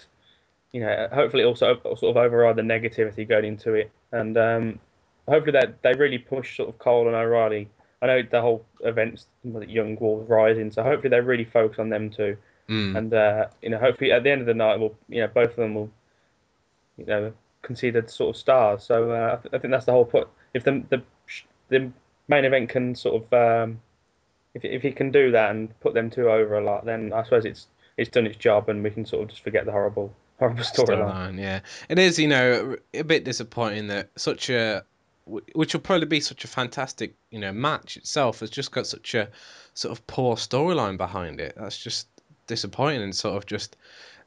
you know, hopefully also sort of override the negativity going into it, and um, hopefully that they really push sort of Cole and O'Reilly. I know the whole event's Young Wolves Rising, so hopefully they really focus on them too, mm, and uh, you know, hopefully at the end of the night, we'll you know both of them will, you know, considered sort of stars. So uh, I, th- I think that's the whole point. If the the the main event can sort of um, if if he can do that and put them two over a lot, then I suppose it's it's done its job, and we can sort of just forget the horrible horrible storyline. storyline, yeah, it is. You know, a bit disappointing that such a which will probably be such a fantastic, you know, match itself has just got such a sort of poor storyline behind it. That's just disappointing and sort of just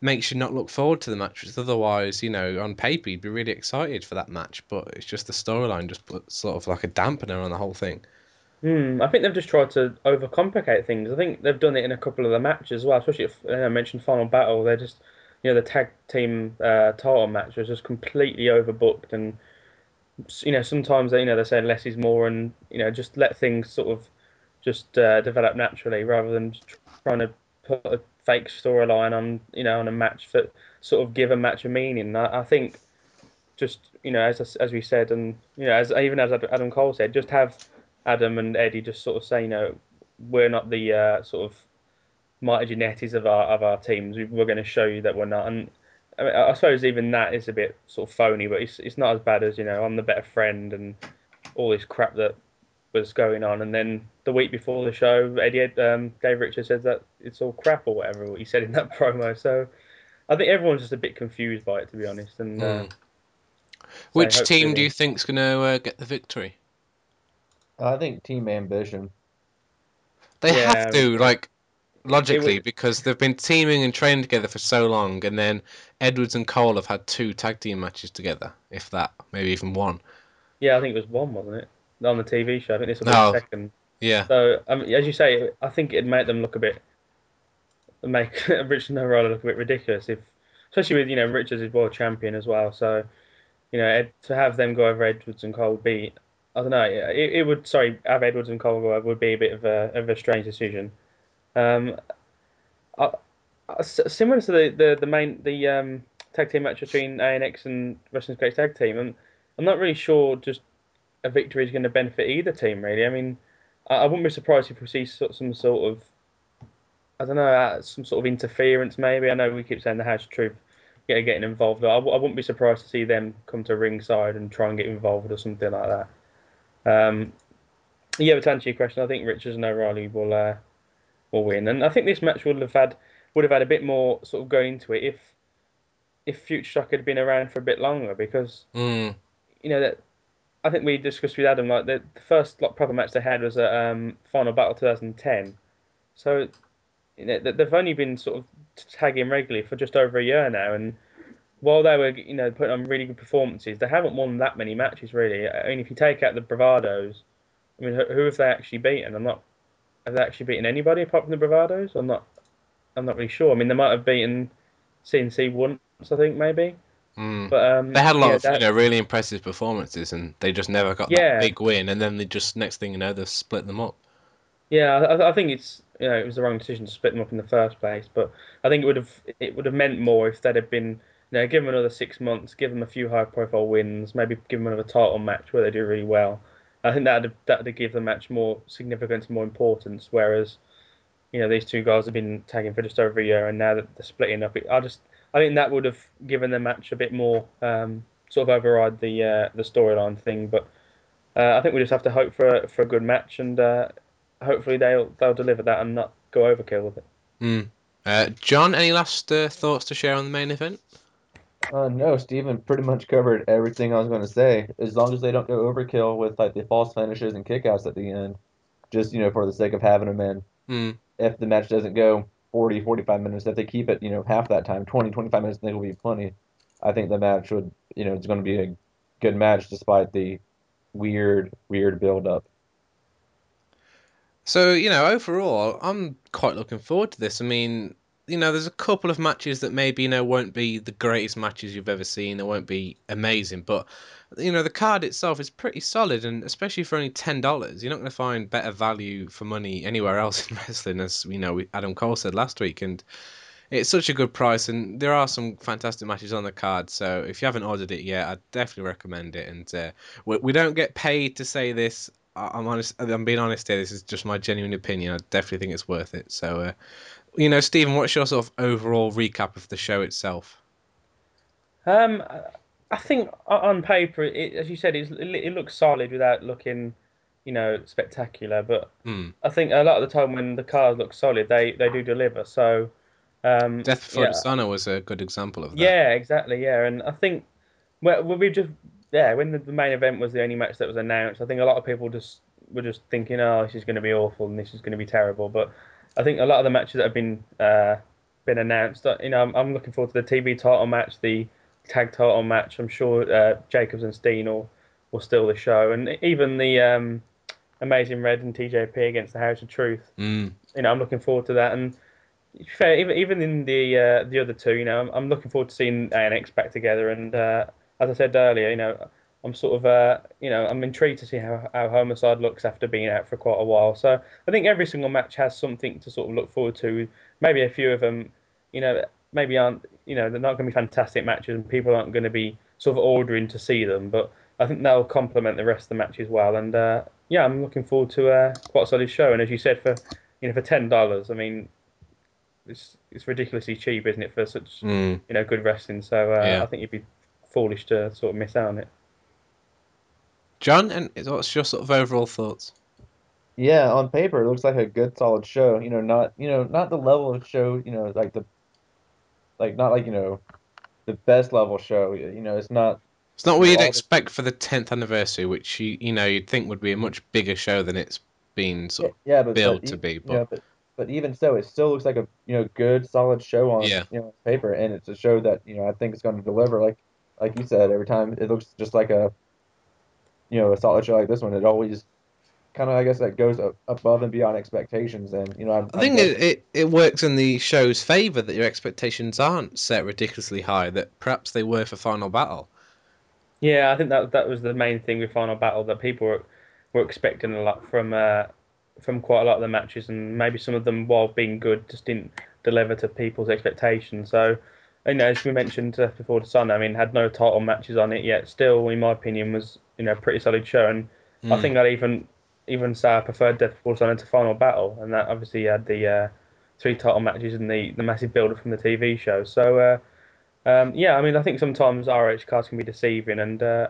makes you not look forward to the match. Because otherwise, you know, on paper you'd be really excited for that match, but it's just the storyline just puts sort of like a dampener on the whole thing. Hmm, I think they've just tried to overcomplicate things. I think they've done it in a couple of the matches as well, especially if uh, I mentioned Final Battle. They're just, you know, the tag team uh, title match was just completely overbooked, and you know, sometimes they, you know they say less is more, and you know, just let things sort of just uh, develop naturally rather than trying to put a fake storyline on, you know, on a match that sort of give a match a meaning. I, I think just you know, as as we said, and you know, as even as Adam Cole said, just have Adam and Eddie just sort of say, you know, we're not the uh, sort of mighty Genettis of our of our teams. We- We're going to show you that we're not. And I, mean, I suppose even that is a bit sort of phony, but it's it's not as bad as you know, I'm the better friend and all this crap that was going on. And then the week before the show, Eddie um, Dave Richards said that it's all crap or whatever what he said in that promo. So I think everyone's just a bit confused by it, to be honest. And uh, Mm. so Which hopefully team do we'll- you think's going to uh, get the victory? I think Team Ambition. They Yeah, have to, like, logically, would- because they've been teaming and training together for so long, and then Edwards and Cole have had two tag team matches together, if that, maybe even one. Yeah, I think it was one, wasn't it? On the TV show. I think this be No. the second. Yeah. So, mean, as you say, I think it'd make them look a bit, make Richards and O'Reilly look a bit ridiculous if, especially with you know Richards is world champion as well. So, you know, Ed, to have them go over Edwards and Cole would be, I don't know, it, it would sorry have Edwards and Cole go over would be a bit of a of a strange decision. Um, I- s- similar to the, the, the main the um tag team match between ANX and Wrestling's Great Tag Team, and I'm not really sure just a victory is going to benefit either team really. I mean, I, I wouldn't be surprised if we see some sort of, I don't know, uh, some sort of interference maybe. I know we keep saying the House Truth getting involved. but I, w- I wouldn't be surprised to see them come to ringside and try and get involved or something like that. Um, yeah, but to answer your question, I think Richards and O'Reilly will uh, will win, and I think this match would have had would have had a bit more sort of going into it if if Future Shock had been around for a bit longer because Mm. you know that I think we discussed with Adam like the, the first like, proper match they had was at um, Final Battle 2010, so you know, they- they've only been sort of tagging regularly for just over a year now, and while they were, you know, putting on really good performances, they haven't won that many matches really. I mean, if you take out the bravados, I mean, who have they actually beaten? I'm not. Have they actually beaten anybody apart from the bravados? I'm not. I'm not really sure. I mean, they might have beaten CNC once, I think maybe. Mm. But um, They had a lot yeah, of that- you know really impressive performances, and they just never got Yeah. that big win. And then they just next thing you know, they split them up. Yeah, I, I think it's you know it was the wrong decision to split them up in the first place, but I think it would have it would have meant more if they'd have been you know give them another six months, give them a few high profile wins, maybe give them another title match where they do really well. I think that that would give the match more significance, more importance. Whereas you know these two guys have been tagging for just over a year, and now that they're splitting up, I just I think that would have given the match a bit more um, sort of override the uh, the storyline thing. But uh, I think we just have to hope for a, for a good match and. Uh, hopefully they'll they'll deliver that and not go overkill with it. Mm. John, any last uh, thoughts to share on the main event? Uh, no, Steven pretty much covered everything I was going to say. As long as they don't go overkill with like the false finishes and kickouts at the end, just you know for the sake of having them in. Mm. If the match doesn't go 40, 45 minutes, if they keep it, you know, half that time, 20, 25 minutes, I think will be plenty. I think the match would, you know, it's going to be a good match despite the weird, weird build up. So, you know, overall, I'm quite looking forward to this. I mean, you know, there's a couple of matches that maybe, you know, won't be the greatest matches you've ever seen. They won't be amazing, but, you know, the card itself is pretty solid, and especially for only $10, you're not going to find better value for money anywhere else in wrestling, as, you know, Adam Cole said last week. And it's such a good price, and there are some fantastic matches on the card. So if you haven't ordered it yet, I'd definitely recommend it. And uh, we, we don't get paid to say this. I- I'm honest. I'm being honest here. This is just my genuine opinion. I definitely think it's worth it. So, uh, you know, Stephen, what's your sort of overall recap of the show itself? Um, I think on paper, it, as you said, it's, it looks solid without looking, you know, spectacular. But Hmm. I think a lot of the time when the cards look solid, they they do deliver. So, um, Death Before yeah. Dishonor was a good example of that. Yeah, exactly. Yeah, and I think well, we just yeah when the, the main event was the only match that was announced, I think a lot of people just were just thinking, oh, this is going to be awful and this is going to be terrible. But I think a lot of the matches that have been uh, been announced, uh, you know, I'm, I'm looking forward to the TV title match, the tag title match. I'm sure uh, Jacobs and Steen will will steal the show, and even the um, Amazing Red and TJP against the House of Truth Mm. you know, I'm looking forward to that. And fair, even even in the uh, the other two, you know, I'm, I'm looking forward to seeing A and X back together. And uh, as I said earlier, you know, I'm sort of uh, you know, I'm intrigued to see how, how Homicide looks after being out for quite a while. So I think every single match has something to sort of look forward to. Maybe a few of them, you know, maybe aren't, you know, they're not going to be fantastic matches, and people aren't going to be sort of ordering to see them. But I think they'll complement the rest of the matches well. And uh, yeah, I'm looking forward to uh, quite a solid show. And as you said, for you know, for ten dollars, I mean, it's it's ridiculously cheap, isn't it, for such Mm. you know good wrestling? So uh, Yeah. I think you'd be foolish to sort of miss out on it. John, and what's your sort of overall thoughts? Yeah, on paper it looks like a good solid show. You know, not you know not the level of show. You know, like the like not like you know the best level show. You know, it's not. It's not what you'd All the- expect for the 10th anniversary, which you you know you'd think would be a much bigger show than it's been sort of. Yeah, but built but to e- be, but- know, but but even so, it still looks like a you know good solid show on Yeah. you know paper, and it's a show that you know I think is going to deliver. Like like you said, every time it looks just like a you know a solid show like this one. It always kind of I guess that goes a- above and beyond expectations, and you know I'm, I think I'm it, it, it works in the show's favour that your expectations aren't set ridiculously high, that perhaps they were for Final Battle. Yeah, I think that that was the main thing with Final Battle that people were were expecting a lot from uh, from quite a lot of the matches, and maybe some of them, while being good, just didn't deliver to people's expectations. So, you know, as we mentioned uh, before the sun, I mean, had no title matches on it yet. Still, in my opinion, was you know a pretty solid show, and I Mm. think I'd even even say I preferred Death Before Sun to Final Battle, and that obviously had the uh, three title matches and the, the massive build up from the TV show. So uh, um, yeah, I mean I think sometimes RH cards can be deceiving, and uh,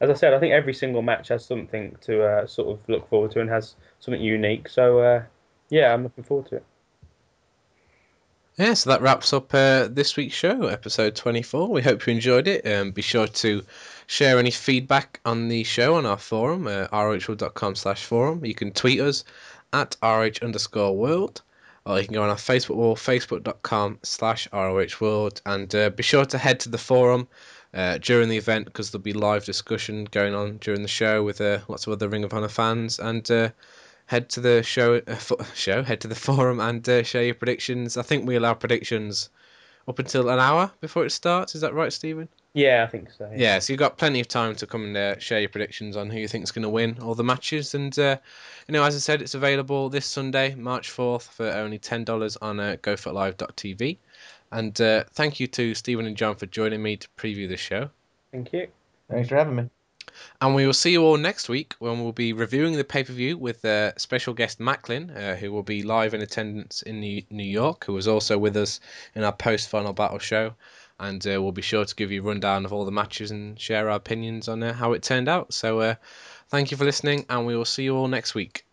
as I said, I think every single match has something to uh, sort of look forward to and has something unique. So uh, yeah, I'm looking forward to it. Yeah, so that wraps up uh, this week's show, episode 24. We hope you enjoyed it. Um, be sure to share any feedback on the show on our forum, uh, rhworld.com slash forum. You can tweet us at rh underscore world. or you can go on our Facebook wall, facebook.com slash ROH World, and uh, be sure to head to the forum uh, during the event because there'll be live discussion going on during the show with uh, lots of other Ring of Honor fans, and uh, head to the show, uh, fo- show, head to the forum and uh, share your predictions. I think we allow predictions up until an hour before it starts. Is that right, Stephen? Yeah, I think so. Yeah, so you've got plenty of time to come and uh, share your predictions on who you think's going to win all the matches. And, uh, you know, as I said, it's available this Sunday, March 4th, for only $10 on uh, GoFightLive.tv. And uh, thank you to Stephen and John for joining me to preview the show. Thank you. Thanks for having me. And we will see you all next week when we'll be reviewing the pay per view with uh, special guest Macklin, uh, who will be live in attendance in New York, who was also with us in our post final battle show. And uh, we'll be sure to give you a rundown of all the matches and share our opinions on uh, how it turned out. So uh, thank you for listening, and we will see you all next week.